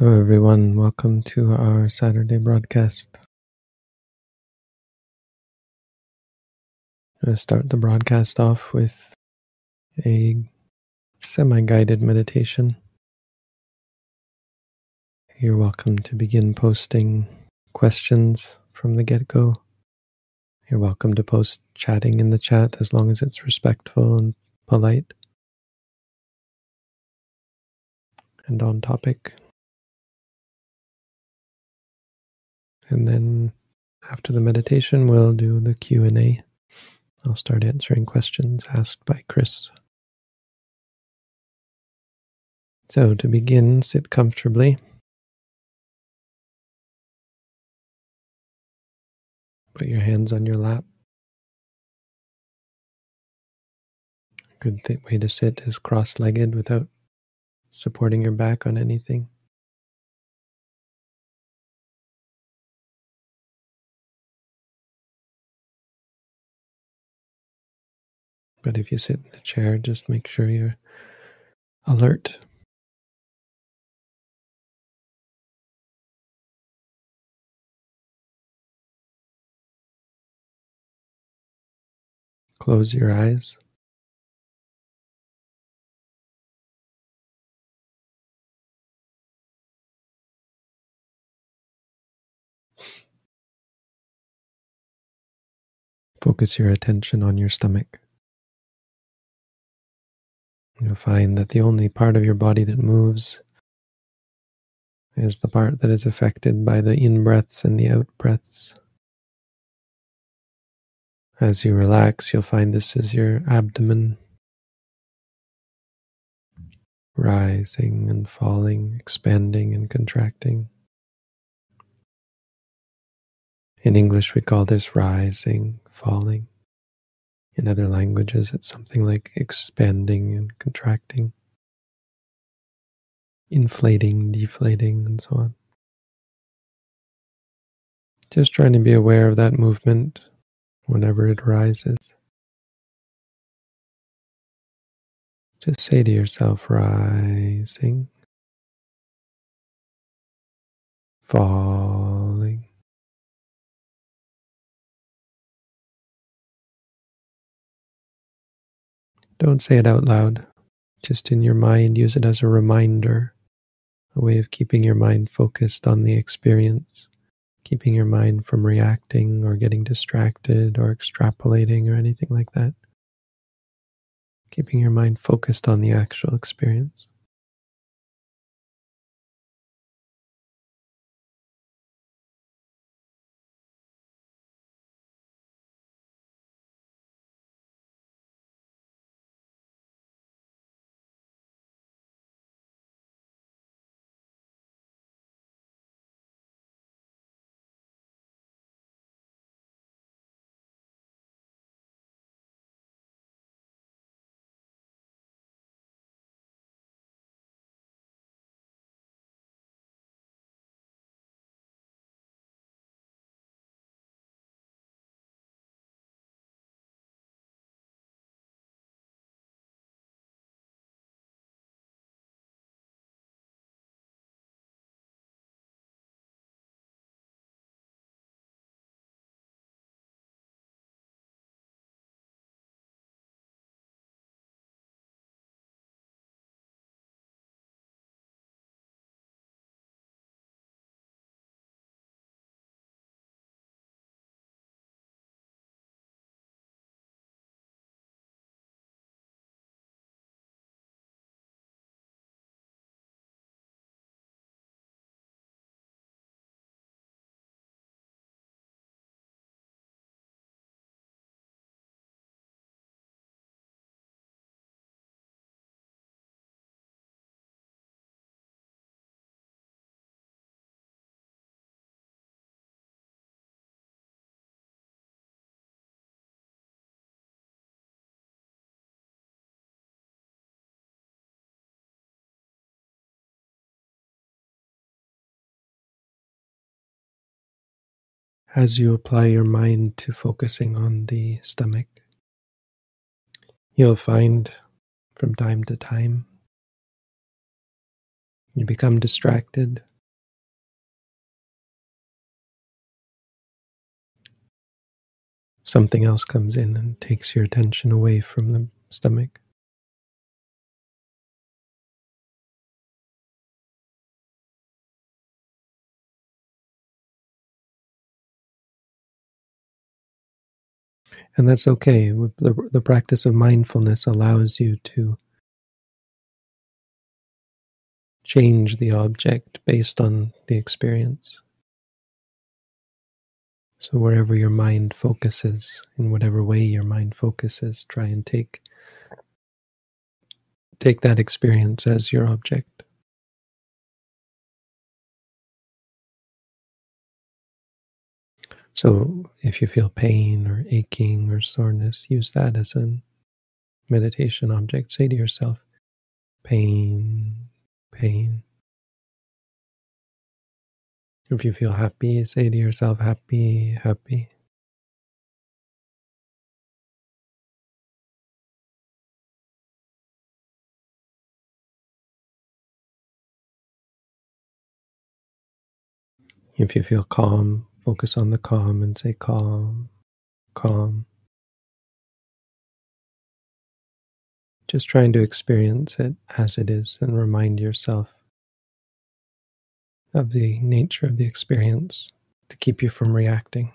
Hello, everyone. Welcome to our Saturday broadcast. I'm going to start the broadcast off with a semi guided meditation. You're welcome to begin posting questions from the get go. You're welcome to post chatting in the chat as long as it's respectful and polite and on topic. And then after the meditation we'll do the q&a i'll start answering questions asked by chris. So to begin sit comfortably. Put your hands on your lap. A good way to sit is cross-legged without supporting your back on anything But if you sit in a chair, just make sure you're alert. Close your eyes. Focus your attention on your stomach. You'll find that the only part of your body that moves is the part that is affected by the in breaths and the out breaths. As you relax, you'll find this is your abdomen rising and falling, expanding and contracting. In English, we call this rising, falling. In other languages, it's something like expanding and contracting, inflating, deflating, and so on. Just trying to be aware of that movement whenever it arises. Just say to yourself, rising, falling, Don't say it out loud. Just in your mind, use it as a reminder, a way of keeping your mind focused on the experience, keeping your mind from reacting or getting distracted or extrapolating or anything like that. Keeping your mind focused on the actual experience. as you apply your mind to focusing on the stomach, you'll find from time to time you become distracted. Something else comes in and takes your attention away from the stomach. And that's okay. The, the practice of mindfulness allows you to change the object based on the experience. So, wherever your mind focuses, in whatever way your mind focuses, try and take, take that experience as your object. So, if you feel pain or aching or soreness, use that as a meditation object. Say to yourself, pain, pain. If you feel happy, say to yourself, happy, happy. If you feel calm, focus on the calm and say calm, calm. Just trying to experience it as it is and remind yourself of the nature of the experience to keep you from reacting.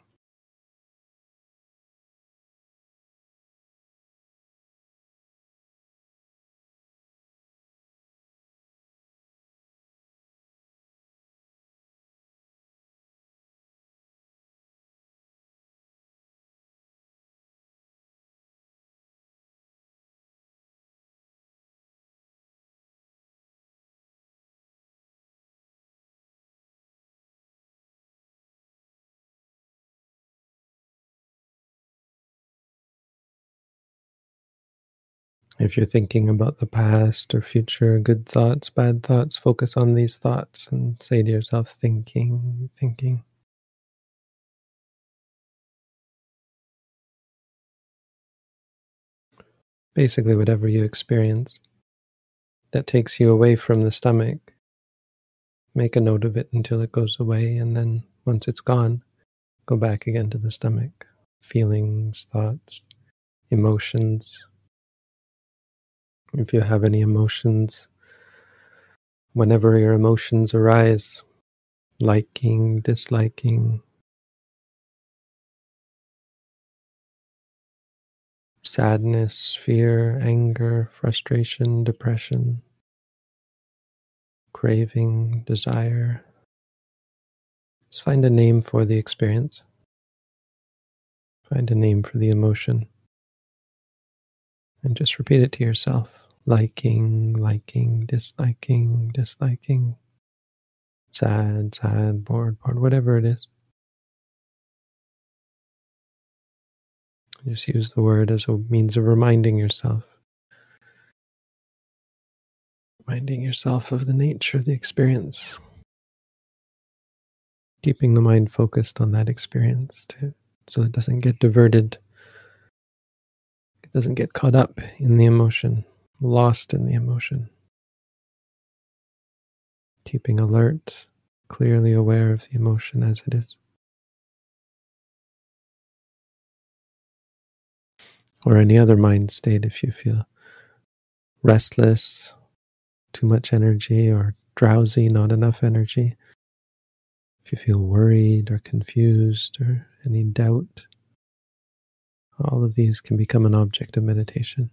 If you're thinking about the past or future, good thoughts, bad thoughts, focus on these thoughts and say to yourself, thinking, thinking. Basically, whatever you experience that takes you away from the stomach, make a note of it until it goes away. And then once it's gone, go back again to the stomach. Feelings, thoughts, emotions, if you have any emotions, whenever your emotions arise, liking, disliking, sadness, fear, anger, frustration, depression, craving, desire. Just find a name for the experience. Find a name for the emotion. And just repeat it to yourself liking, liking, disliking, disliking, sad, sad, bored, bored, whatever it is. Just use the word as a means of reminding yourself. Reminding yourself of the nature of the experience. Keeping the mind focused on that experience too, so it doesn't get diverted. It doesn't get caught up in the emotion lost in the emotion. Keeping alert, clearly aware of the emotion as it is. Or any other mind state if you feel restless, too much energy, or drowsy, not enough energy. If you feel worried or confused or any doubt, all of these can become an object of meditation.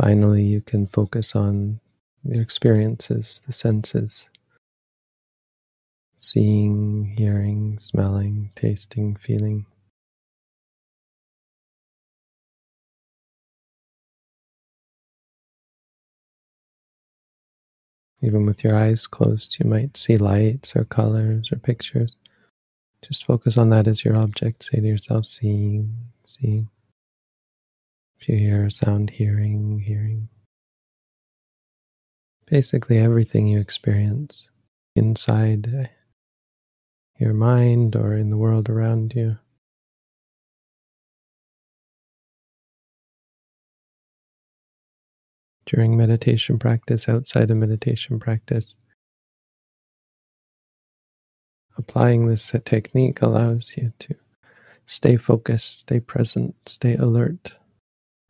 Finally, you can focus on your experiences, the senses seeing, hearing, smelling, tasting, feeling. Even with your eyes closed, you might see lights or colors or pictures. Just focus on that as your object. Say to yourself, seeing, seeing. If you hear sound, hearing, hearing. Basically, everything you experience inside your mind or in the world around you. During meditation practice, outside of meditation practice, applying this technique allows you to stay focused, stay present, stay alert,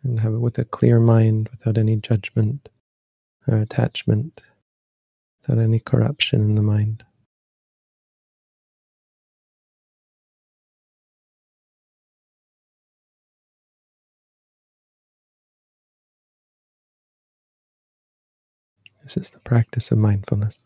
and have it with a clear mind without any judgment or attachment, without any corruption in the mind. This is the practice of mindfulness.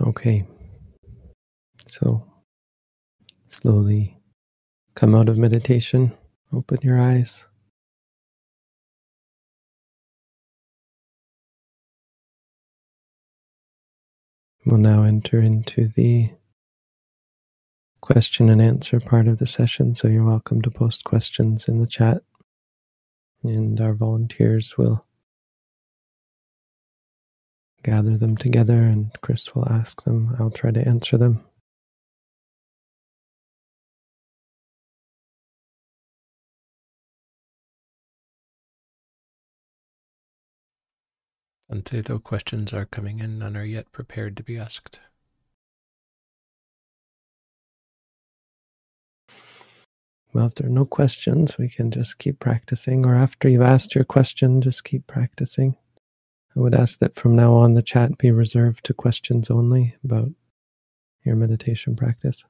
Okay. So slowly come out of meditation, open your eyes. We'll now enter into the question and answer part of the session. So you're welcome to post questions in the chat, and our volunteers will gather them together, and Chris will ask them. I'll try to answer them. Though questions are coming in, none are yet prepared to be asked. Well, if there are no questions, we can just keep practicing. Or after you've asked your question, just keep practicing. I would ask that from now on the chat be reserved to questions only about your meditation practice.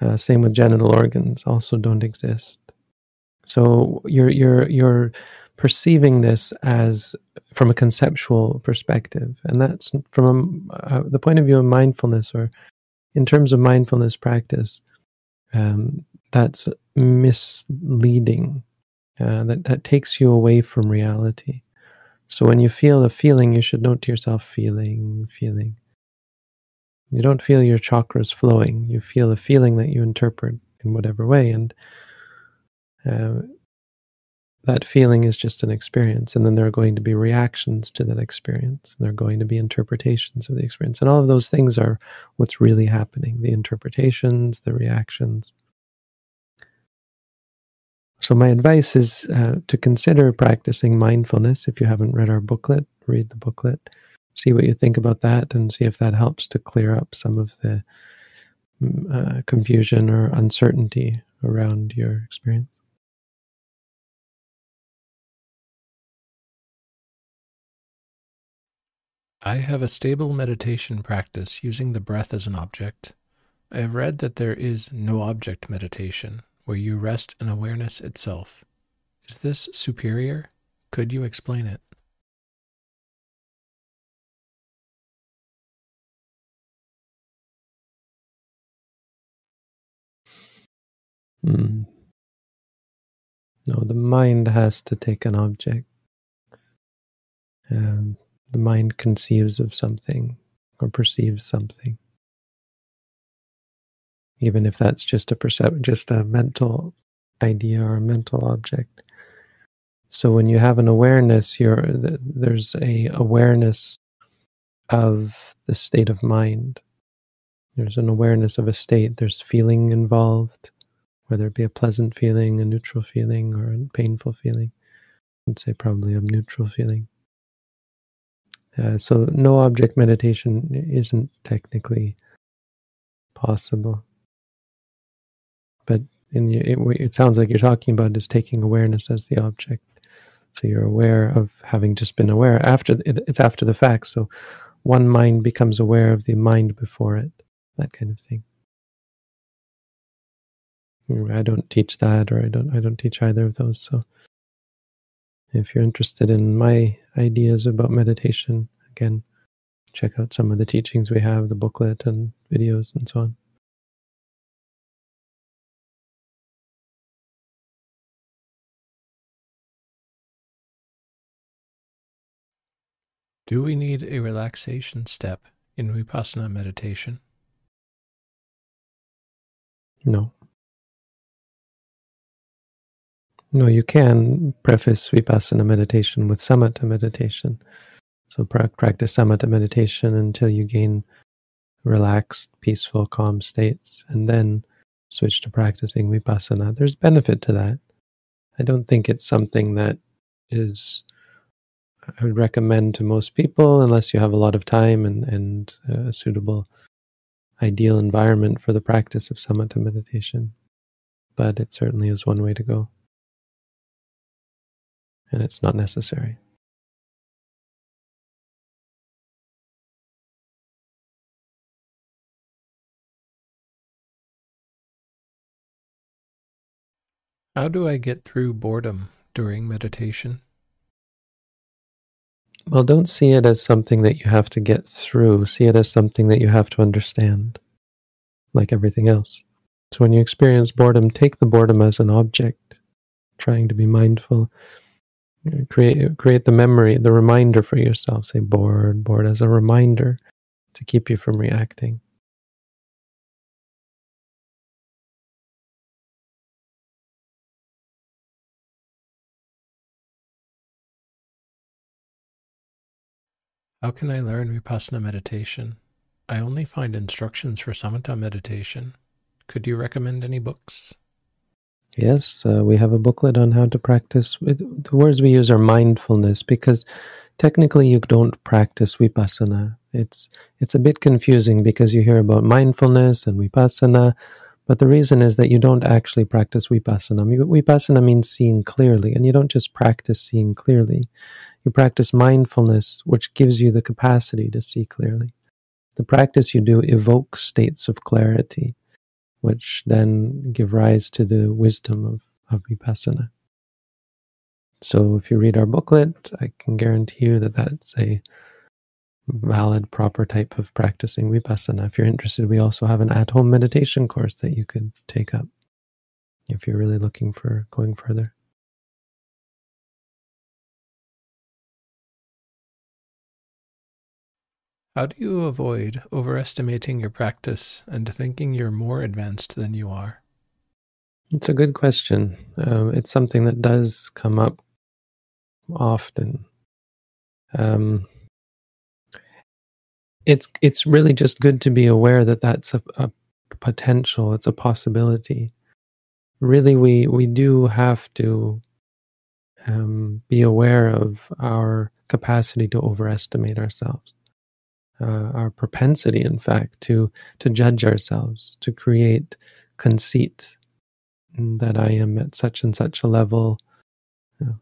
Uh, same with genital organs, also don't exist. So you're you're you're perceiving this as from a conceptual perspective, and that's from uh, the point of view of mindfulness, or in terms of mindfulness practice. Um, that's misleading. Uh, that that takes you away from reality. So when you feel a feeling, you should note to yourself, feeling, feeling. You don't feel your chakras flowing. You feel a feeling that you interpret in whatever way, and uh, that feeling is just an experience. And then there are going to be reactions to that experience. And There are going to be interpretations of the experience, and all of those things are what's really happening: the interpretations, the reactions. So my advice is uh, to consider practicing mindfulness. If you haven't read our booklet, read the booklet see what you think about that and see if that helps to clear up some of the mm, uh, confusion or uncertainty around your experience. I have a stable meditation practice using the breath as an object. I have read that there is no object meditation, where you rest in awareness itself. Is this superior? Could you explain it? Mm. No, the mind has to take an object. Um, the mind conceives of something or perceives something, even if that's just a percep- just a mental idea or a mental object. So when you have an awareness, you're there's a awareness of the state of mind. There's an awareness of a state. There's feeling involved whether it be a pleasant feeling, a neutral feeling, or a painful feeling. I'd say probably a neutral feeling. Uh, so no object meditation isn't technically possible. But in, it, it sounds like you're talking about is taking awareness as the object. So you're aware of having just been aware after it, it's after the fact. So one mind becomes aware of the mind before it, that kind of thing. I don't teach that, or I don't I don't teach either of those. So, if you're interested in my ideas about meditation, again, check out some of the teachings we have, the booklet and videos and so on. Do we need a relaxation step in Vipassana meditation? No. No, you can preface Vipassana meditation with Samatha meditation. So practice Samatha meditation until you gain relaxed, peaceful, calm states, and then switch to practicing Vipassana. There's benefit to that. I don't think it's something that is I would recommend to most people unless you have a lot of time and, and a suitable ideal environment for the practice of samatha meditation. But it certainly is one way to go. And it's not necessary. How do I get through boredom during meditation? Well, don't see it as something that you have to get through. See it as something that you have to understand, like everything else. So when you experience boredom, take the boredom as an object, trying to be mindful. Create create the memory, the reminder for yourself. Say bored, bored as a reminder to keep you from reacting. How can I learn Vipassana meditation? I only find instructions for Samatha meditation. Could you recommend any books? Yes, uh, we have a booklet on how to practice. The words we use are mindfulness because technically you don't practice vipassana. It's it's a bit confusing because you hear about mindfulness and vipassana, but the reason is that you don't actually practice vipassana. Vipassana means seeing clearly, and you don't just practice seeing clearly. You practice mindfulness, which gives you the capacity to see clearly. The practice you do evokes states of clarity, which then give rise to the wisdom of, of vipassana. So, if you read our booklet, I can guarantee you that that's a valid, proper type of practicing vipassana. If you're interested, we also have an at home meditation course that you could take up if you're really looking for going further. How do you avoid overestimating your practice and thinking you're more advanced than you are? It's a good question. Uh, it's something that does come up often. Um, it's it's really just good to be aware that that's a, a potential. It's a possibility. Really, we we do have to um, be aware of our capacity to overestimate ourselves uh, our propensity, in fact, to to judge ourselves, to create conceit that I am at such and such a level, you know,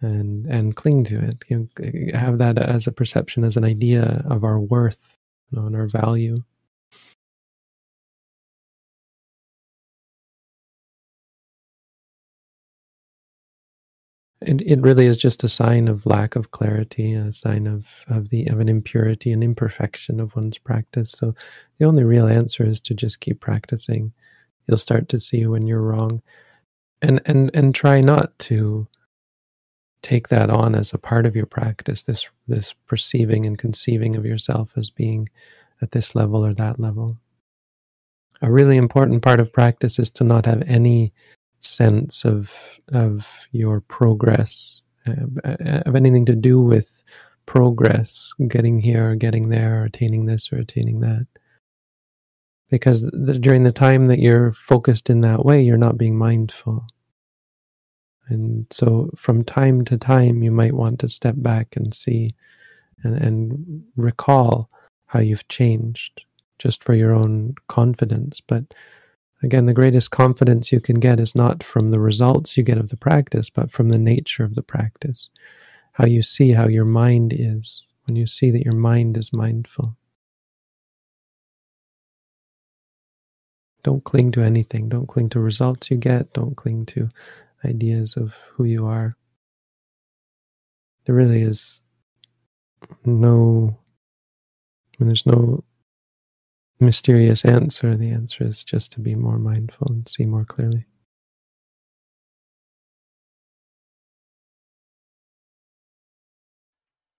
and and cling to it. You know, have that as a perception, as an idea of our worth you know, and our value. It, it really is just a sign of lack of clarity, a sign of, of the of an impurity and imperfection of one's practice. So the only real answer is to just keep practicing. You'll start to see when you're wrong. And and and try not to take that on as a part of your practice, this this perceiving and conceiving of yourself as being at this level or that level. A really important part of practice is to not have any sense of of your progress, uh, of anything to do with progress, getting here, or getting there, or attaining this or attaining that. Because the, during the time that you're focused in that way, you're not being mindful. And so from time to time, you might want to step back and see and, and recall how you've changed just for your own confidence. But Again, the greatest confidence you can get is not from the results you get of the practice, but from the nature of the practice. How you see how your mind is when you see that your mind is mindful. Don't cling to anything. Don't cling to results you get. Don't cling to ideas of who you are. There really is no, when there's no mysterious answer, the answer is just to be more mindful and see more clearly.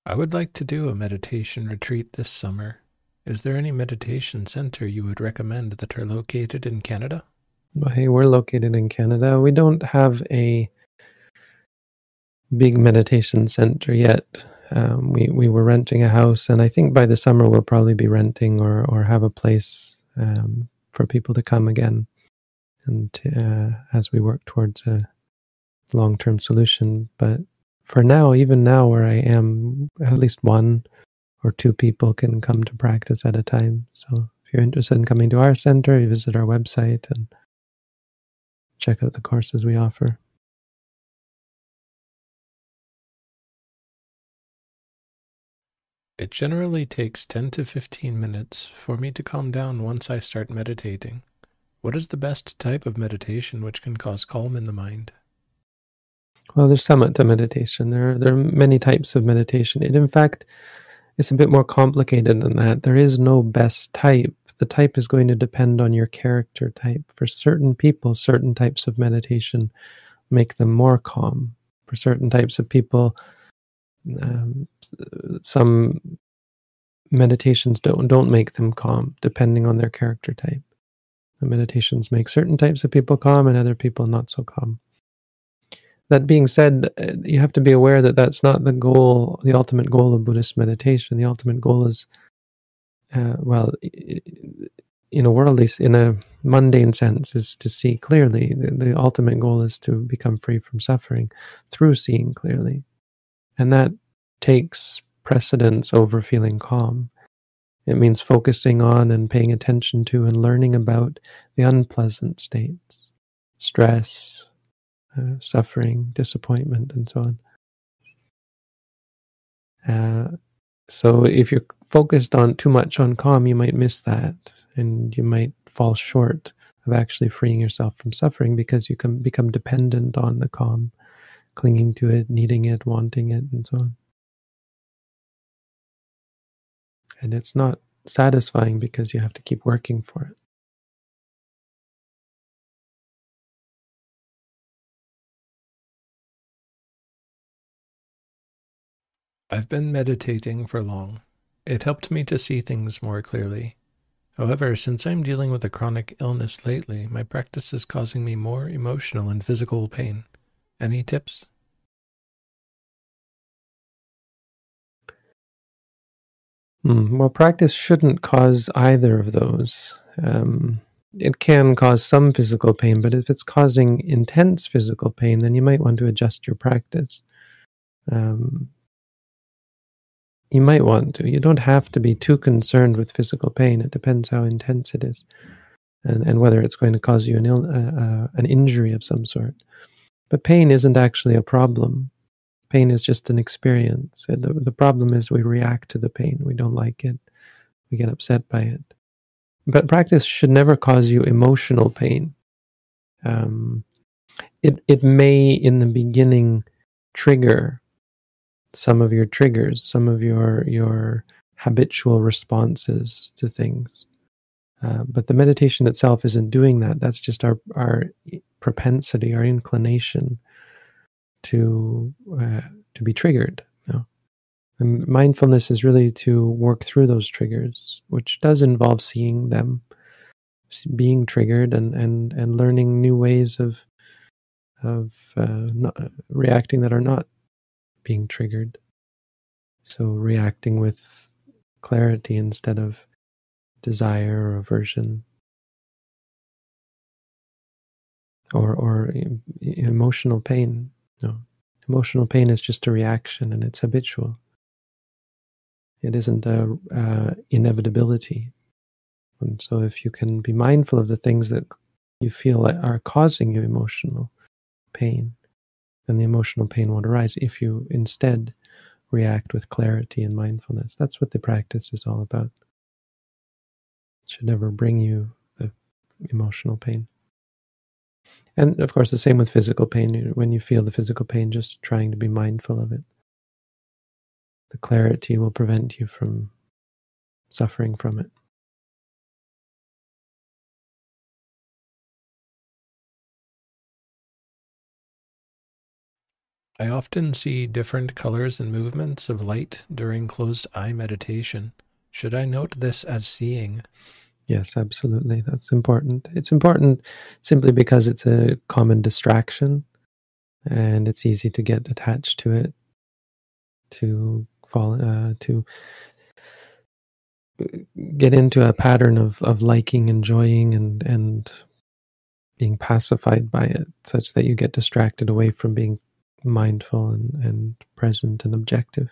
I would like to do a meditation retreat this summer. Is there any meditation center you would recommend that are located in Canada? Well, hey, we're located in Canada. We don't have a big meditation center yet. Um, we we were renting a house, and I think by the summer we'll probably be renting or or have a place um, for people to come again, and uh, as we work towards a long term solution. But for now, even now where I am, at least one or two people can come to practice at a time. So if you're interested in coming to our center, you visit our website and check out the courses we offer. It generally takes 10 to 15 minutes for me to calm down once I start meditating. What is the best type of meditation which can cause calm in the mind? Well, there's samatha meditation. There are, there are many types of meditation. It, in fact, it's a bit more complicated than that. There is no best type. The type is going to depend on your character type. For certain people, certain types of meditation make them more calm. For certain types of people, um, some meditations don't don't make them calm, depending on their character type. The meditations make certain types of people calm, and other people not so calm. That being said, uh, you have to be aware that that's not the goal, the ultimate goal of Buddhist meditation. The ultimate goal is, uh, well, in a worldly, in a mundane sense, is to see clearly. The, the ultimate goal is to become free from suffering through seeing clearly, and that takes precedence over feeling calm. It means focusing on and paying attention to and learning about the unpleasant states, stress, uh, suffering, disappointment, and so on. Uh, so if you're focused on too much on calm, you might miss that, and you might fall short of actually freeing yourself from suffering because you can become dependent on the calm, clinging to it, needing it, wanting it, and so on. And it's not satisfying because you have to keep working for it. I've been meditating for long. It helped me to see things more clearly. However, since I'm dealing with a chronic illness lately, my practice is causing me more emotional and physical pain. Any tips? Mm, well, practice shouldn't cause either of those. Um, it can cause some physical pain, but if it's causing intense physical pain, then you might want to adjust your practice. Um, you might want to. You don't have to be too concerned with physical pain. It depends how intense it is, and and whether it's going to cause you an Ill, uh, uh, an injury of some sort. But pain isn't actually a problem. Pain is just an experience. The, the problem is we react to the pain. We don't like it. We get upset by it. But practice should never cause you emotional pain. Um, it it may in the beginning trigger some of your triggers, some of your your habitual responses to things. Uh, but the meditation itself isn't doing that. That's just our our propensity, our inclination to uh, to be triggered. You know? And mindfulness is really to work through those triggers, which does involve seeing them, being triggered, and and and learning new ways of of uh, not, reacting that are not being triggered. So reacting with clarity instead of desire or aversion. Or, or emotional pain. No, emotional pain is just a reaction and it's habitual. It isn't a uh, inevitability. And so, if you can be mindful of the things that you feel are causing you emotional pain, then the emotional pain won't arise. If you instead react with clarity and mindfulness. That's what the practice is all about. It should never bring you the emotional pain. And of course, the same with physical pain. When you feel the physical pain, just trying to be mindful of it. The clarity will prevent you from suffering from it. I often see different colors and movements of light during closed eye meditation. Should I note this as seeing? Yes, absolutely. That's important. It's important simply because it's a common distraction and it's easy to get attached to it, to fall, uh, to get into a pattern of, of liking, enjoying, and, and being pacified by it, such that you get distracted away from being mindful and, and present and objective.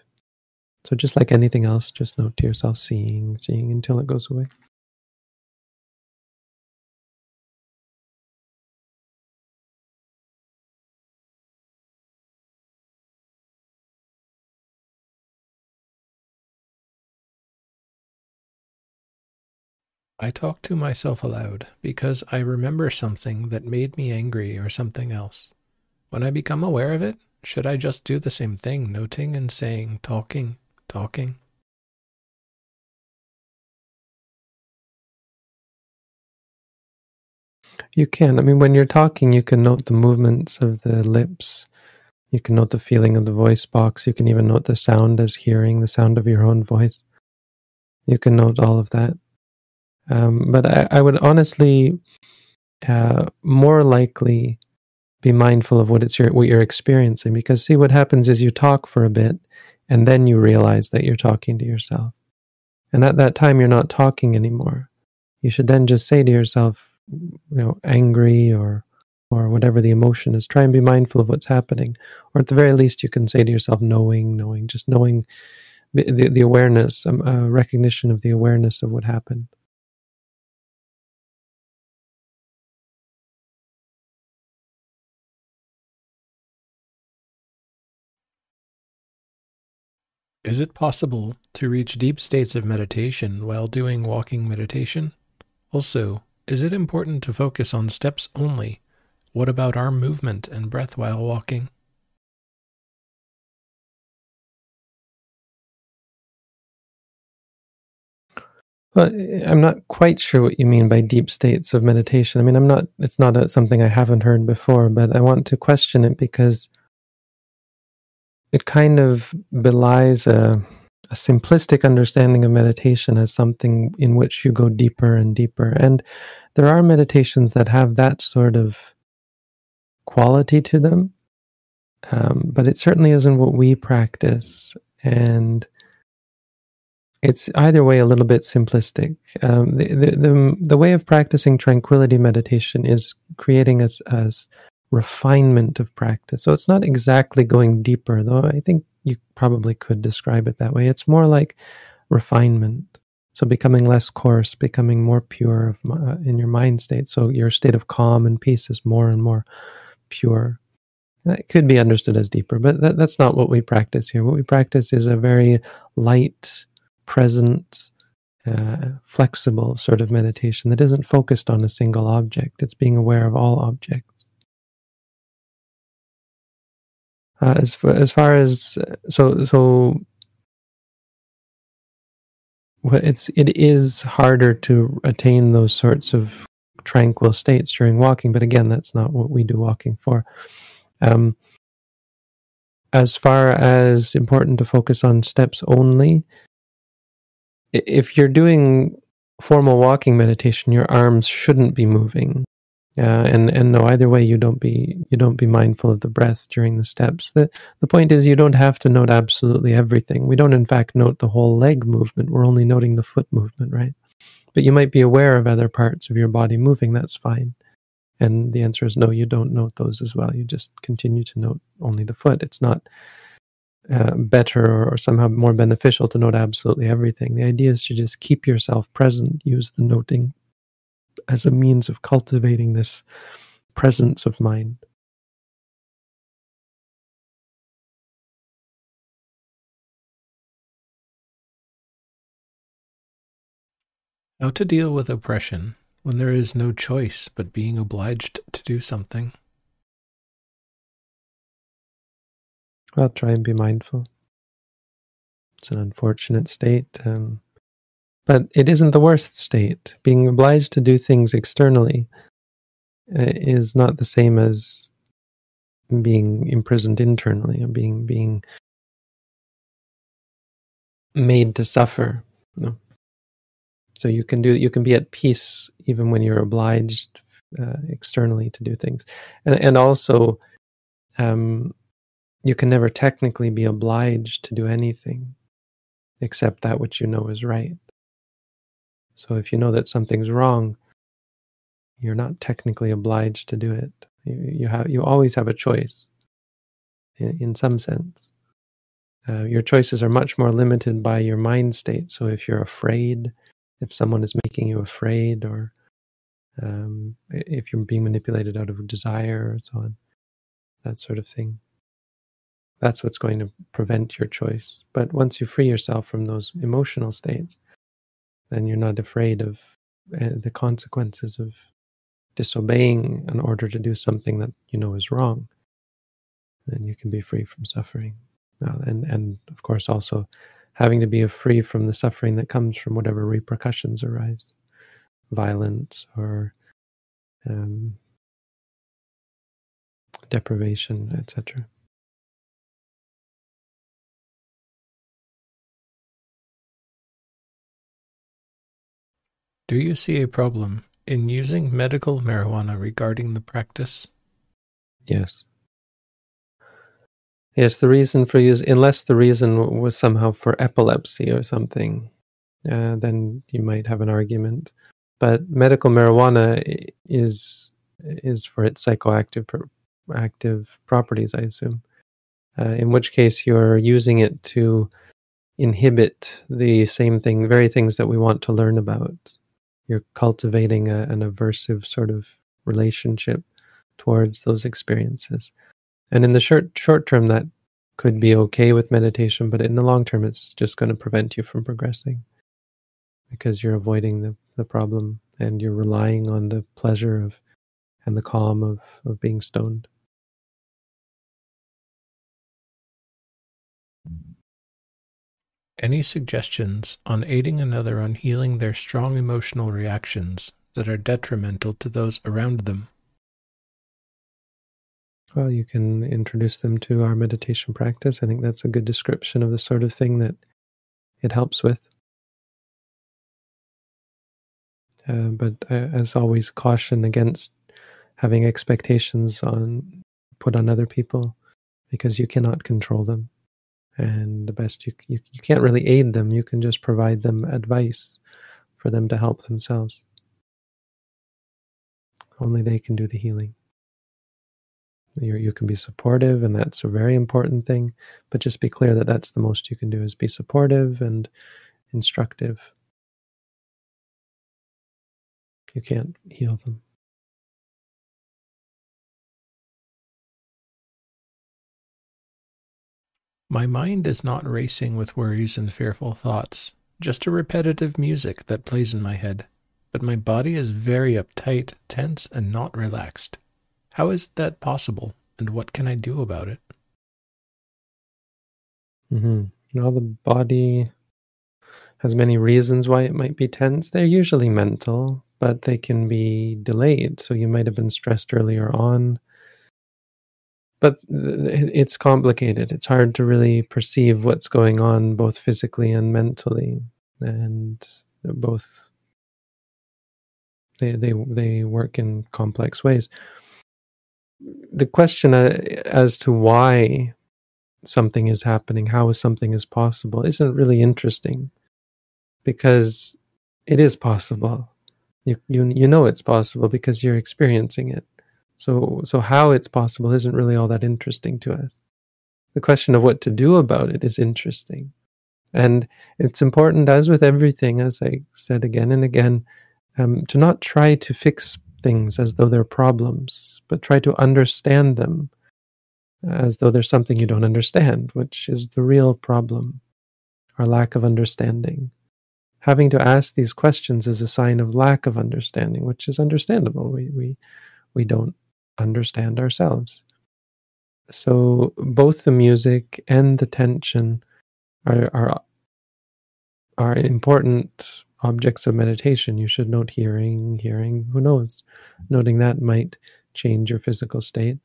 So, just like anything else, just note to yourself seeing, seeing until it goes away. I talk to myself aloud because I remember something that made me angry or something else. When I become aware of it, should I just do the same thing, noting and saying, talking, talking? You can. I mean, when you're talking, you can note the movements of the lips. You can note the feeling of the voice box. You can even note the sound as hearing, the sound of your own voice. You can note all of that. Um, but I, I, would honestly uh, more likely be mindful of what it's your, what you're experiencing because see what happens is you talk for a bit and then you realize that you're talking to yourself. And at that time you're not talking anymore. You should then just say to yourself, you know, angry or or whatever the emotion is, try and be mindful of what's happening. Or at the very least you can say to yourself, knowing, knowing, just knowing the, the awareness, um, uh, recognition of the awareness of what happened. Is it possible to reach deep states of meditation while doing walking meditation? Also, is it important to focus on steps only? What about arm movement and breath while walking? Well, I'm not quite sure what you mean by deep states of meditation. I mean, I'm not, it's not a, something I haven't heard before, but I want to question it because it kind of belies a, a simplistic understanding of meditation as something in which you go deeper and deeper. And there are meditations that have that sort of quality to them, um, but it certainly isn't what we practice. And it's either way a little bit simplistic. Um, the, the, the, the, way of practicing tranquility meditation is creating a, a, refinement of practice. So it's not exactly going deeper, though I think you probably could describe it that way. It's more like refinement. So becoming less coarse, becoming more pure uh, in your mind state. So your state of calm and peace is more and more pure. That could be understood as deeper, but that, that's not what we practice here. What we practice is a very light, present, uh, flexible sort of meditation that isn't focused on a single object. It's being aware of all objects. Uh, as far, as far as so so it's it is harder to attain those sorts of tranquil states during walking but again that's not what we do walking for. Um, as far as important to focus on steps only if you're doing formal walking meditation your arms shouldn't be moving uh, and and no, either way, you don't be you don't be mindful of the breath during the steps. the The point is, you don't have to note absolutely everything. We don't, in fact, note the whole leg movement. We're only noting the foot movement, right? But you might be aware of other parts of your body moving. That's fine. And the answer is no. You don't note those as well. You just continue to note only the foot. It's not uh, better or, or somehow more beneficial to note absolutely everything. The idea is to just keep yourself present. Use the noting as a means of cultivating this presence of mind. How to deal with oppression when there is no choice but being obliged to do something. I'll try and be mindful. It's an unfortunate state. Um, but it isn't the worst state. Being obliged to do things externally uh, is not the same as being imprisoned internally or being being made to suffer. No. So you can do you can be at peace even when you're obliged uh, externally to do things, and, and also um, you can never technically be obliged to do anything except that which you know is right. So if you know that something's wrong, you're not technically obliged to do it. You, you have you always have a choice. In, in some sense, uh, your choices are much more limited by your mind state. So if you're afraid, if someone is making you afraid, or um, if you're being manipulated out of desire, or so on, that sort of thing. That's what's going to prevent your choice. But once you free yourself from those emotional states, then you're not afraid of uh, the consequences of disobeying an order to do something that you know is wrong. And you can be free from suffering. Uh, and, and of course, also having to be free from the suffering that comes from whatever repercussions arise violence or um, deprivation, etc. Do you see a problem in using medical marijuana regarding the practice? Yes. Yes, the reason for use, unless the reason was somehow for epilepsy or something, uh, then you might have an argument. But medical marijuana is is for its psychoactive active properties, I assume. Uh, in which case, you're using it to inhibit the same thing, very things that we want to learn about you're cultivating a, an aversive sort of relationship towards those experiences. And in the short short term, that could be okay with meditation, but in the long term, it's just going to prevent you from progressing because you're avoiding the, the problem and you're relying on the pleasure of and the calm of, of being stoned. Any suggestions on aiding another on healing their strong emotional reactions that are detrimental to those around them? Well, you can introduce them to our meditation practice. I think that's a good description of the sort of thing that it helps with. Uh, but uh, as always, caution against having expectations on put on other people because you cannot control them and the best you, you you can't really aid them. You can just provide them advice for them to help themselves. Only they can do the healing. You you can be supportive and that's a very important thing but just be clear that that's the most you can do is be supportive and instructive. You can't heal them My mind is not racing with worries and fearful thoughts, just a repetitive music that plays in my head. But my body is very uptight, tense, and not relaxed. How is that possible, and what can I do about it? Mm-hmm. Well, the body has many reasons why it might be tense. They're usually mental, but they can be delayed. So you might have been stressed earlier on but it's complicated. It's hard to really perceive what's going on both physically and mentally, and both they they they work in complex ways. The question uh, as to why something is happening, how something is possible, isn't really interesting, because it is possible. You you you know it's possible because you're experiencing it so, so how it's possible isn't really all that interesting to us. The question of what to do about it is interesting. And it's important, as with everything, as I said again and again, um, to not try to fix things as though they're problems, but try to understand them as though there's something you don't understand, which is the real problem, our lack of understanding. having to ask these questions is a sign of lack of understanding, which is understandable. We we we don't understand ourselves. So both the music and the tension are are are important objects of meditation. You should note hearing, hearing, who knows? Noting that might change your physical state,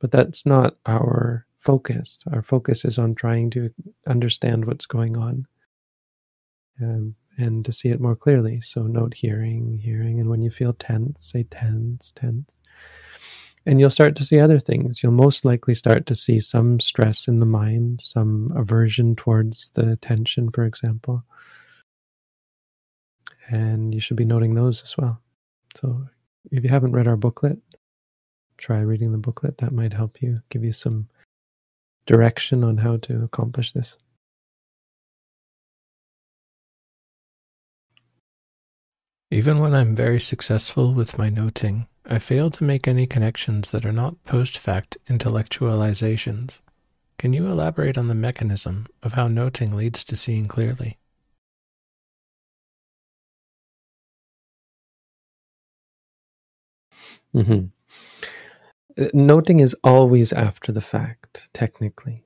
but that's not our focus. Our focus is on trying to understand what's going on um, and to see it more clearly. So note hearing, hearing, and when you feel tense, say tense, tense. And you'll start to see other things. You'll most likely start to see some stress in the mind, some aversion towards the tension, for example. And you should be noting those as well. So if you haven't read our booklet, try reading the booklet. That might help you, give you some direction on how to accomplish this. Even when I'm very successful with my noting, I fail to make any connections that are not post fact intellectualizations. Can you elaborate on the mechanism of how noting leads to seeing clearly? Mm-hmm. Uh, noting is always after the fact, technically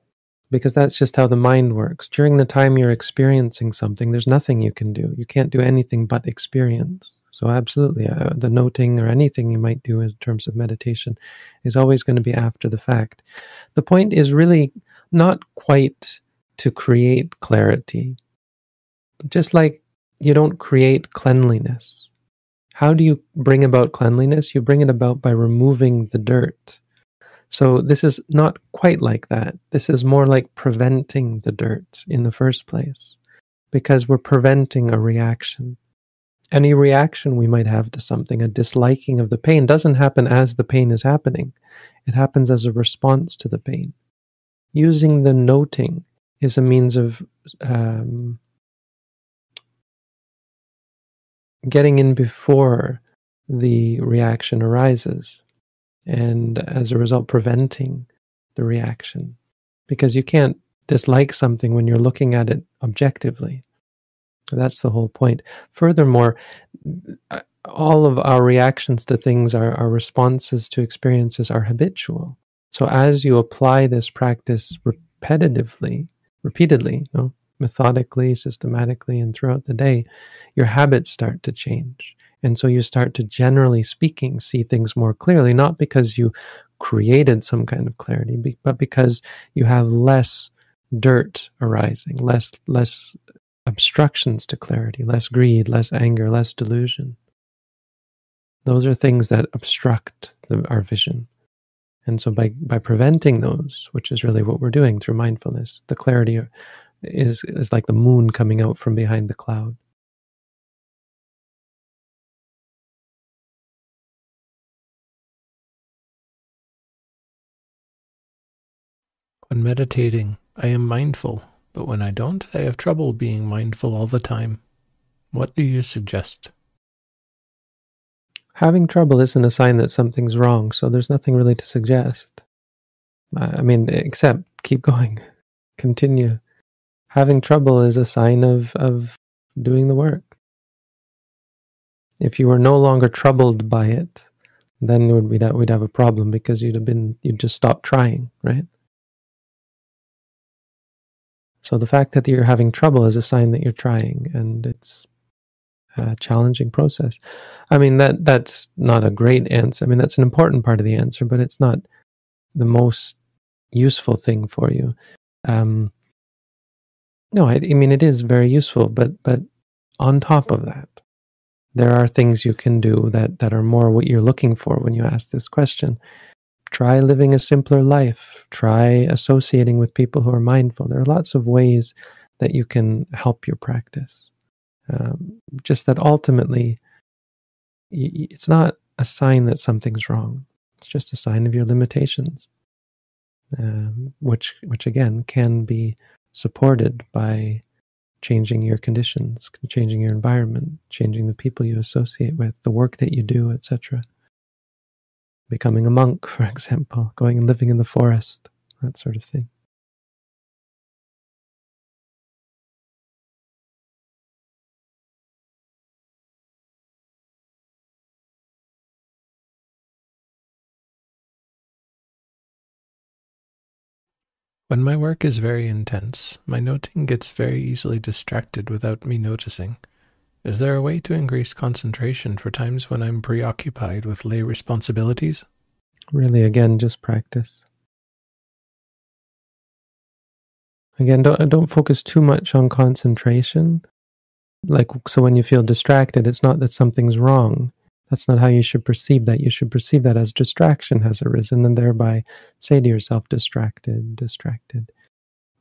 because that's just how the mind works. During the time you're experiencing something, there's nothing you can do. You can't do anything but experience. So, absolutely, uh, the noting or anything you might do in terms of meditation is always going to be after the fact. The point is really not quite to create clarity, just like you don't create cleanliness. How do you bring about cleanliness? You bring it about by removing the dirt so this is not quite like that. This is more like preventing the dirt in the first place because we're preventing a reaction. Any reaction we might have to something, a disliking of the pain, doesn't happen as the pain is happening. It happens as a response to the pain. Using the noting is a means of um, getting in before the reaction arises and as a result, preventing the reaction. Because you can't dislike something when you're looking at it objectively. That's the whole point. Furthermore, all of our reactions to things, our, our responses to experiences are habitual. So as you apply this practice repetitively, repeatedly, you know, methodically, systematically, and throughout the day, your habits start to change. And so you start to, generally speaking, see things more clearly, not because you created some kind of clarity, but because you have less dirt arising, less, less obstructions to clarity, less greed, less anger, less delusion. Those are things that obstruct the, our vision. And so by, by preventing those, which is really what we're doing through mindfulness, the clarity is, is like the moon coming out from behind the cloud. When meditating, I am mindful, but when I don't, I have trouble being mindful all the time. What do you suggest? Having trouble isn't a sign that something's wrong, so there's nothing really to suggest. I mean, except keep going, continue. Having trouble is a sign of, of doing the work. If you were no longer troubled by it, then we'd, be that we'd have a problem because you'd have been, you'd just stop trying, right? So the fact that you're having trouble is a sign that you're trying, and it's a challenging process. I mean that that's not a great answer. I mean that's an important part of the answer, but it's not the most useful thing for you. Um, no, I, I mean it is very useful, but but on top of that, there are things you can do that that are more what you're looking for when you ask this question. Try living a simpler life. Try associating with people who are mindful. There are lots of ways that you can help your practice. Um, just that ultimately, it's not a sign that something's wrong. It's just a sign of your limitations, um, which, which again can be supported by changing your conditions, changing your environment, changing the people you associate with, the work that you do, etc becoming a monk, for example, going and living in the forest, that sort of thing. When my work is very intense, my noting gets very easily distracted without me noticing. Is there a way to increase concentration for times when I'm preoccupied with lay responsibilities? Really, again, just practice. Again, don't, don't focus too much on concentration. Like, so when you feel distracted, it's not that something's wrong. That's not how you should perceive that. You should perceive that as distraction has arisen and thereby say to yourself, distracted, distracted.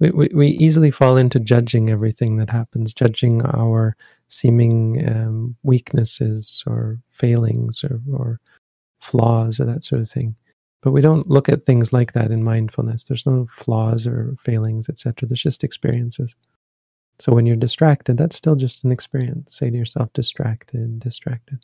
We, we, we easily fall into judging everything that happens, judging our seeming um, weaknesses or failings or, or flaws or that sort of thing. But we don't look at things like that in mindfulness. There's no flaws or failings, etc. There's just experiences. So when you're distracted, that's still just an experience. Say to yourself, distracted, distracted.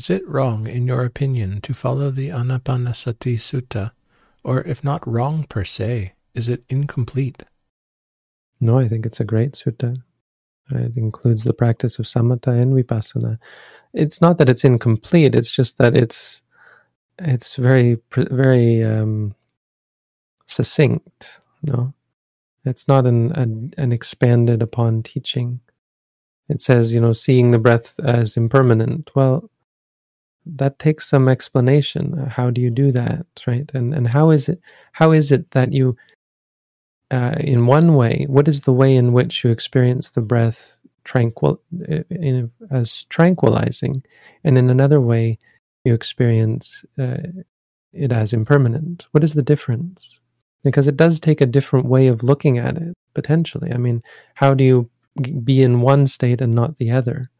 Is it wrong, in your opinion, to follow the Anapanasati Sutta? Or if not wrong per se, is it incomplete? No, I think it's a great sutta. It includes the practice of samatha and vipassana. It's not that it's incomplete; it's just that it's it's very very um, succinct. No, it's not an, an an expanded upon teaching. It says, you know, seeing the breath as impermanent. Well, that takes some explanation. How do you do that, right? And and how is it how is it that you uh, in one way, what is the way in which you experience the breath tranquil in, as tranquilizing, and in another way, you experience uh, it as impermanent? What is the difference? Because it does take a different way of looking at it potentially. I mean, how do you be in one state and not the other?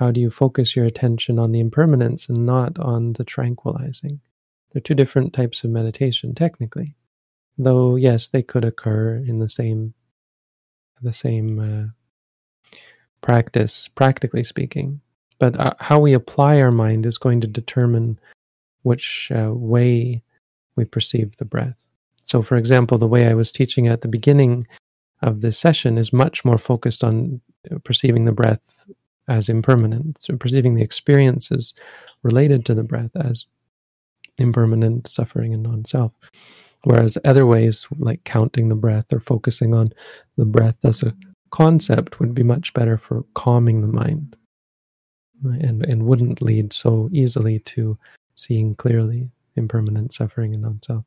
How do you focus your attention on the impermanence and not on the tranquilizing? They're two different types of meditation, technically. Though, yes, they could occur in the same, the same uh, practice, practically speaking. But uh, how we apply our mind is going to determine which uh, way we perceive the breath. So, for example, the way I was teaching at the beginning of this session is much more focused on perceiving the breath as impermanent, so perceiving the experiences related to the breath as impermanent, suffering, and non self. Whereas other ways, like counting the breath or focusing on the breath as a concept, would be much better for calming the mind and, and wouldn't lead so easily to seeing clearly impermanent suffering and non self.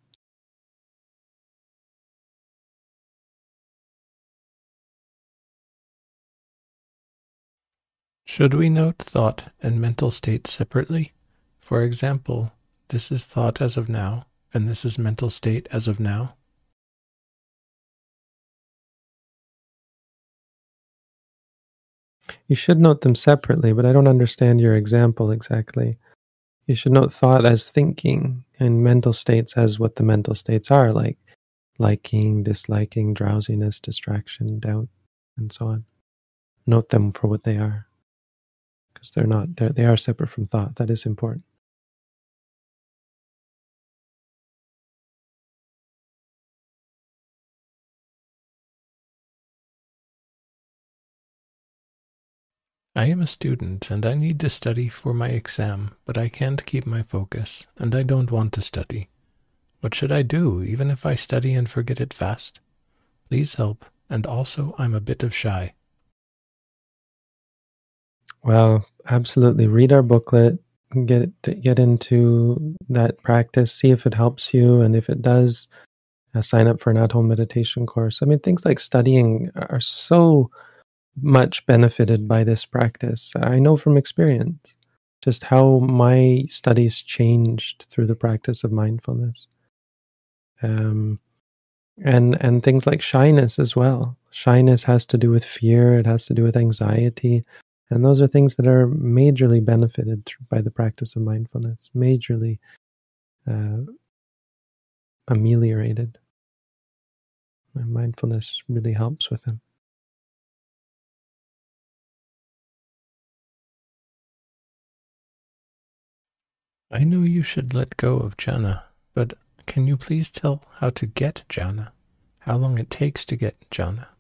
Should we note thought and mental state separately? For example, this is thought as of now, and this is mental state as of now. You should note them separately, but I don't understand your example exactly. You should note thought as thinking and mental states as what the mental states are, like liking, disliking, drowsiness, distraction, doubt, and so on. Note them for what they are because they're not they're, they are separate from thought. That is important. I am a student and I need to study for my exam, but I can't keep my focus and I don't want to study. What should I do, even if I study and forget it fast? Please help, and also I'm a bit of shy. Well, absolutely. Read our booklet, get get into that practice, see if it helps you, and if it does, uh, sign up for an at-home meditation course. I mean, things like studying are so much benefited by this practice. I know from experience just how my studies changed through the practice of mindfulness. Um, and and things like shyness as well. Shyness has to do with fear. It has to do with anxiety. And those are things that are majorly benefited by the practice of mindfulness, majorly uh, ameliorated. And mindfulness really helps with them. I know you should let go of jhana, but can you please tell how to get jhana? How long it takes to get jhana?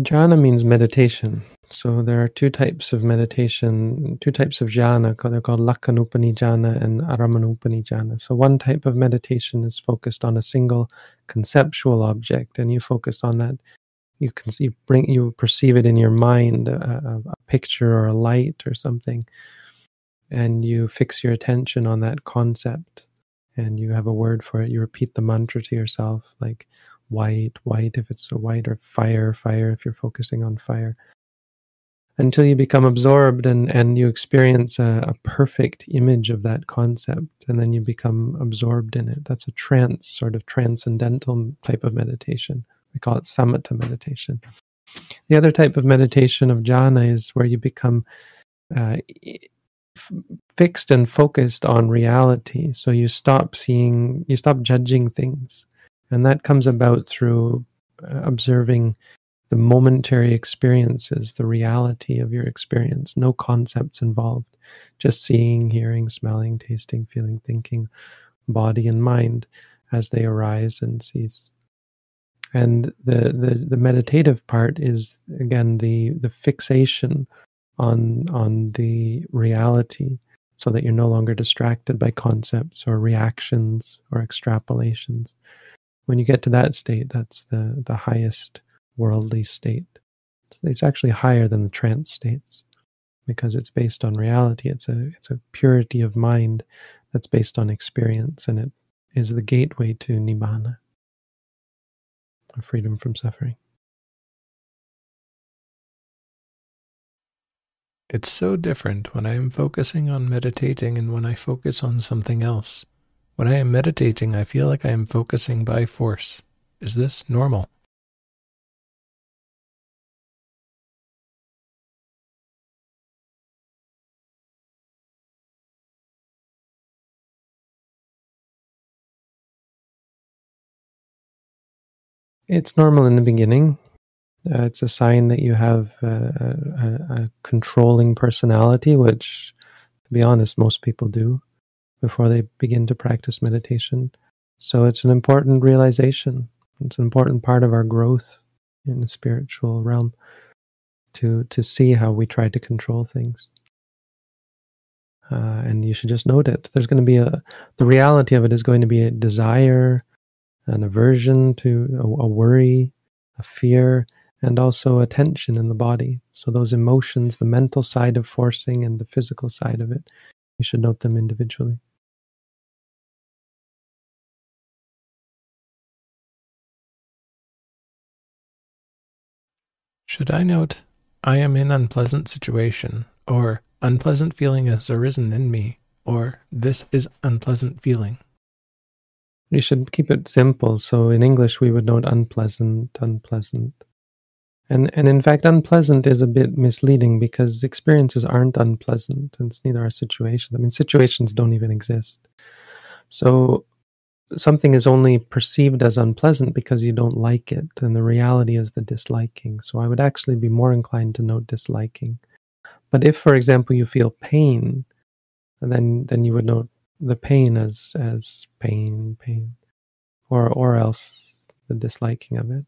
Jhana means meditation. So there are two types of meditation, two types of jhana. They're called Lakkhanupani jhana and Arammanupani jhana. So one type of meditation is focused on a single conceptual object, and you focus on that. You can see, bring, you perceive it in your mind, a, a picture or a light or something, and you fix your attention on that concept, and you have a word for it. You repeat the mantra to yourself, like white, white if it's a white, or fire, fire if you're focusing on fire until you become absorbed and, and you experience a, a, perfect image of that concept and then you become absorbed in it. That's a trance, sort of transcendental type of meditation. We call it samatha meditation. The other type of meditation of jhana is where you become uh, f- fixed and focused on reality. So you stop seeing, you stop judging things. And that comes about through uh, observing the momentary experiences, the reality of your experience, no concepts involved, just seeing, hearing, smelling, tasting, feeling, thinking, body and mind as they arise and cease. And the, the, the meditative part is again the, the fixation on on the reality so that you're no longer distracted by concepts or reactions or extrapolations. When you get to that state, that's the, the highest worldly state. It's actually higher than the trance states because it's based on reality. It's a it's a purity of mind that's based on experience, and it is the gateway to nibbana, or freedom from suffering. It's so different when I am focusing on meditating and when I focus on something else. When I am meditating, I feel like I am focusing by force. Is this normal? It's normal in the beginning. Uh, it's a sign that you have uh, a, a, controlling personality, which, to be honest, most people do before they begin to practice meditation. So it's an important realization. It's an important part of our growth in the spiritual realm to to see how we try to control things. Uh, and you should just note it. There's going to be a the reality of it is going to be a desire, an aversion to a, a worry, a fear, and also a tension in the body. So those emotions, the mental side of forcing and the physical side of it, you should note them individually. Should I note, I am in unpleasant situation, or unpleasant feeling has arisen in me, or this is unpleasant feeling? You should keep it simple. So in English, we would note unpleasant, unpleasant. And, and in fact, unpleasant is a bit misleading because experiences aren't unpleasant, and neither are situations. I mean, situations don't even exist. So something is only perceived as unpleasant because you don't like it, and the reality is the disliking. So I would actually be more inclined to note disliking. But if, for example, you feel pain, then then you would note the pain as as pain, pain, or or else the disliking of it.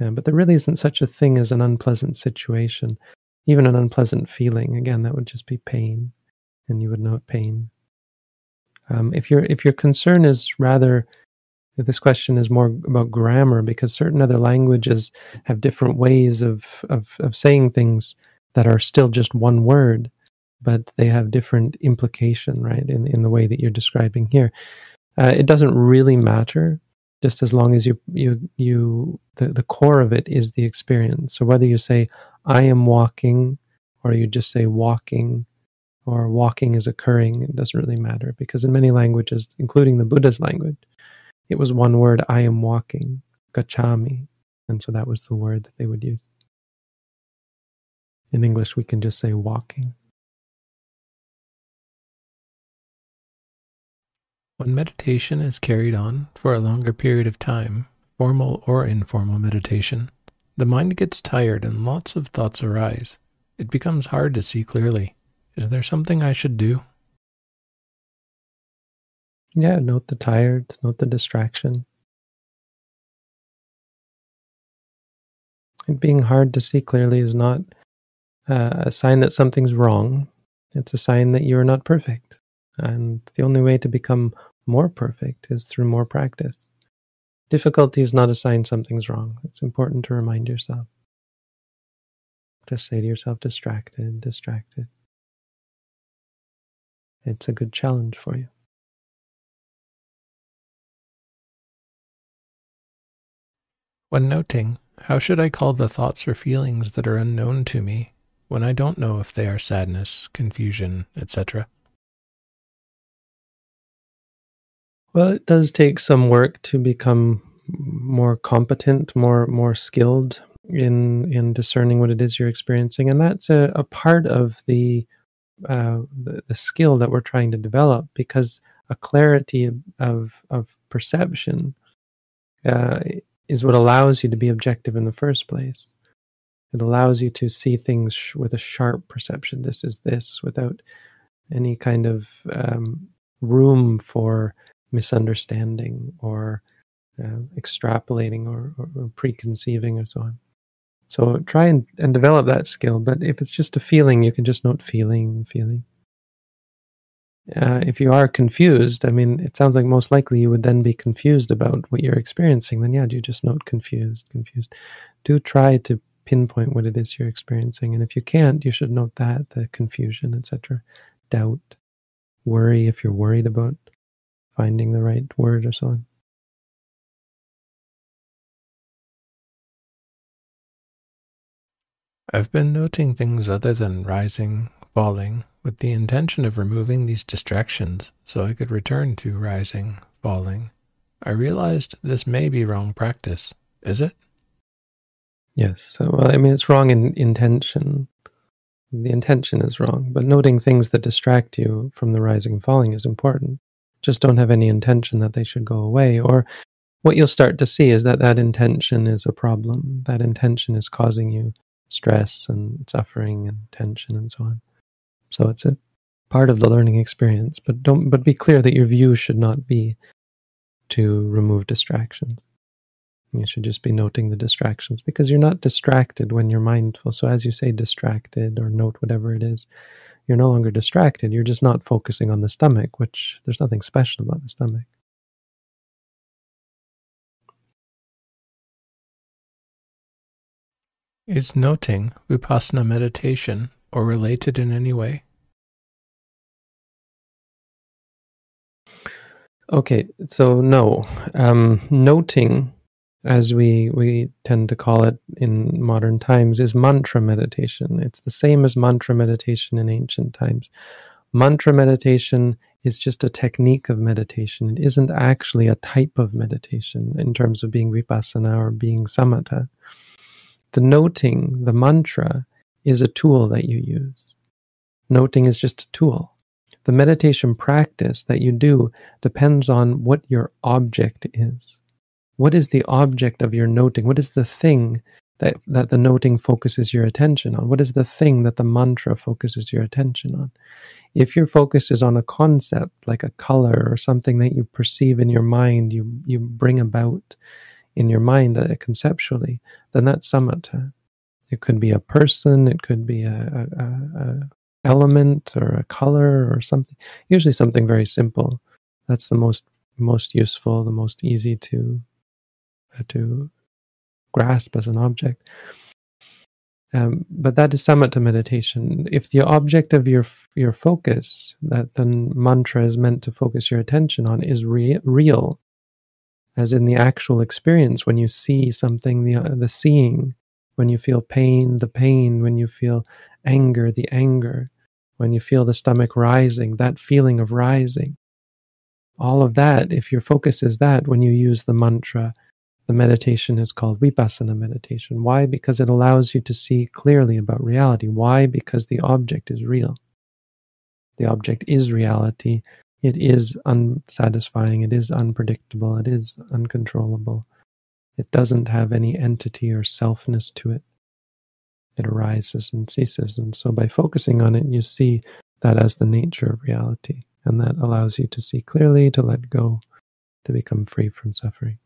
Yeah, but there really isn't such a thing as an unpleasant situation, even an unpleasant feeling. Again, that would just be pain, and you would note pain. Um, if your if your concern is rather this question is more about grammar because certain other languages have different ways of, of, of saying things that are still just one word but they have different implication, right, in, in the way that you're describing here. Uh, it doesn't really matter, just as long as you you you the, the core of it is the experience. So whether you say I am walking, or you just say walking, or walking is occurring, it doesn't really matter because in many languages, including the Buddha's language, it was one word: I am walking, gacchami, and so that was the word that they would use. In English, we can just say walking. When meditation is carried on for a longer period of time, formal or informal meditation, the mind gets tired and lots of thoughts arise. It becomes hard to see clearly. Is there something I should do? Yeah, note the tired, note the distraction. And being hard to see clearly is not uh, a sign that something's wrong. It's a sign that you are not perfect. And the only way to become more perfect is through more practice. Difficulty is not a sign something's wrong. It's important to remind yourself. Just say to yourself, distracted, distracted. It's a good challenge for you. When noting, how should I call the thoughts or feelings that are unknown to me when I don't know if they are sadness, confusion, etc.? Well, it does take some work to become more competent, more more skilled in in discerning what it is you're experiencing, and that's a, a part of the, uh, the, the skill that we're trying to develop because a clarity of of perception uh, is what allows you to be objective in the first place. It allows you to see things sh- with a sharp perception. This is this without any kind of um, room for misunderstanding or uh, extrapolating or, or, or, preconceiving or so on. So try and, and develop that skill. But if it's just a feeling, you can just note feeling, feeling. Uh, if you are confused, I mean, it sounds like most likely you would then be confused about what you're experiencing. Then, yeah, do you just note confused, confused? Do try to pinpoint what it is you're experiencing. And if you can't, you should note that the confusion, etc., doubt, worry if you're worried about finding the right word or so on. I've been noting things other than rising, falling, with the intention of removing these distractions so I could return to rising, falling. I realized this may be wrong practice. Is it? Yes. Well, I mean, it's wrong in intention. The intention is wrong, but noting things that distract you from the rising and falling is important just don't have any intention that they should go away. Or what you'll start to see is that that intention is a problem. That intention is causing you stress and suffering and tension and so on. So it's a part of the learning experience. But don't but be clear that your view should not be to remove distractions. You should just be noting the distractions because you're not distracted when you're mindful. So as you say distracted or note whatever it is, you're no longer distracted. You're just not focusing on the stomach, which there's nothing special about the stomach. Is noting vipassana meditation or related in any way? Okay, so no. Um, noting as we we tend to call it in modern times is mantra meditation it's the same as mantra meditation in ancient times mantra meditation is just a technique of meditation it isn't actually a type of meditation in terms of being vipassana or being samatha the noting the mantra is a tool that you use noting is just a tool the meditation practice that you do depends on what your object is what is the object of your noting? What is the thing that, that the noting focuses your attention on? What is the thing that the mantra focuses your attention on? If your focus is on a concept like a color or something that you perceive in your mind, you, you bring about in your mind uh, conceptually, then that's samatha. It could be a person, it could be a, a, a element or a color or something. Usually something very simple. That's the most most useful, the most easy to to grasp as an object. Um, but that is samatha meditation. If the object of your your focus, that the mantra is meant to focus your attention on, is re- real, as in the actual experience, when you see something, the uh, the seeing, when you feel pain, the pain, when you feel anger, the anger, when you feel the stomach rising, that feeling of rising, all of that. If your focus is that, when you use the mantra the meditation is called vipassana meditation. Why? Because it allows you to see clearly about reality. Why? Because the object is real. The object is reality. It is unsatisfying. It is unpredictable. It is uncontrollable. It doesn't have any entity or selfness to it. It arises and ceases. And so by focusing on it, you see that as the nature of reality. And that allows you to see clearly, to let go, to become free from suffering.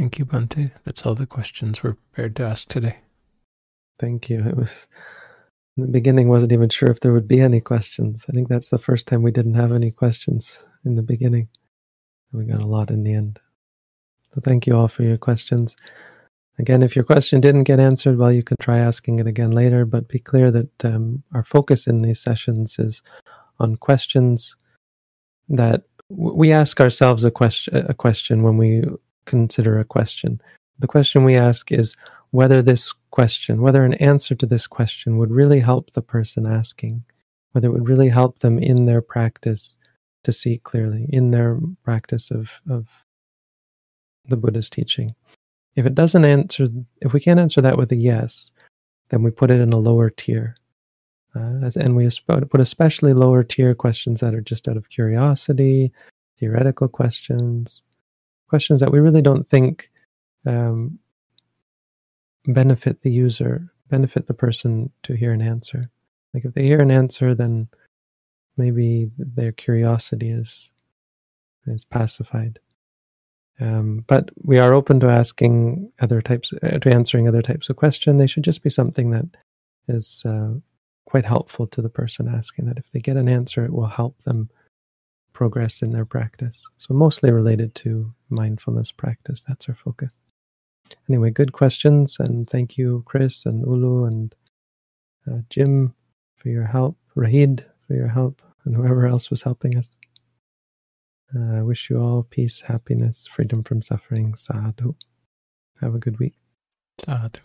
Thank you, Bhante. That's all the questions we're prepared to ask today. Thank you. It was in the beginning wasn't even sure if there would be any questions. I think that's the first time we didn't have any questions in the beginning. We got a lot in the end. So thank you all for your questions. Again, if your question didn't get answered, well, you can try asking it again later, but be clear that um, our focus in these sessions is on questions that we ask ourselves a question, a question when we consider a question. The question we ask is whether this question, whether an answer to this question would really help the person asking, whether it would really help them in their practice to see clearly, in their practice of, of the Buddha's teaching. If it doesn't answer, if we can't answer that with a yes, then we put it in a lower tier. Uh, and we put especially lower tier questions that are just out of curiosity, theoretical questions, questions that we really don't think um, benefit the user, benefit the person to hear an answer. Like if they hear an answer, then maybe their curiosity is is pacified. Um, but we are open to asking other types, uh, to answering other types of question. They should just be something that is uh, quite helpful to the person asking. That if they get an answer, it will help them progress in their practice. So mostly related to mindfulness practice. That's our focus. Anyway, good questions, and thank you, Chris and Ulu and uh, Jim, for your help. Rahid for your help, and whoever else was helping us. I uh, wish you all peace, happiness, freedom from suffering. Sadhu. Have a good week. Sadhu.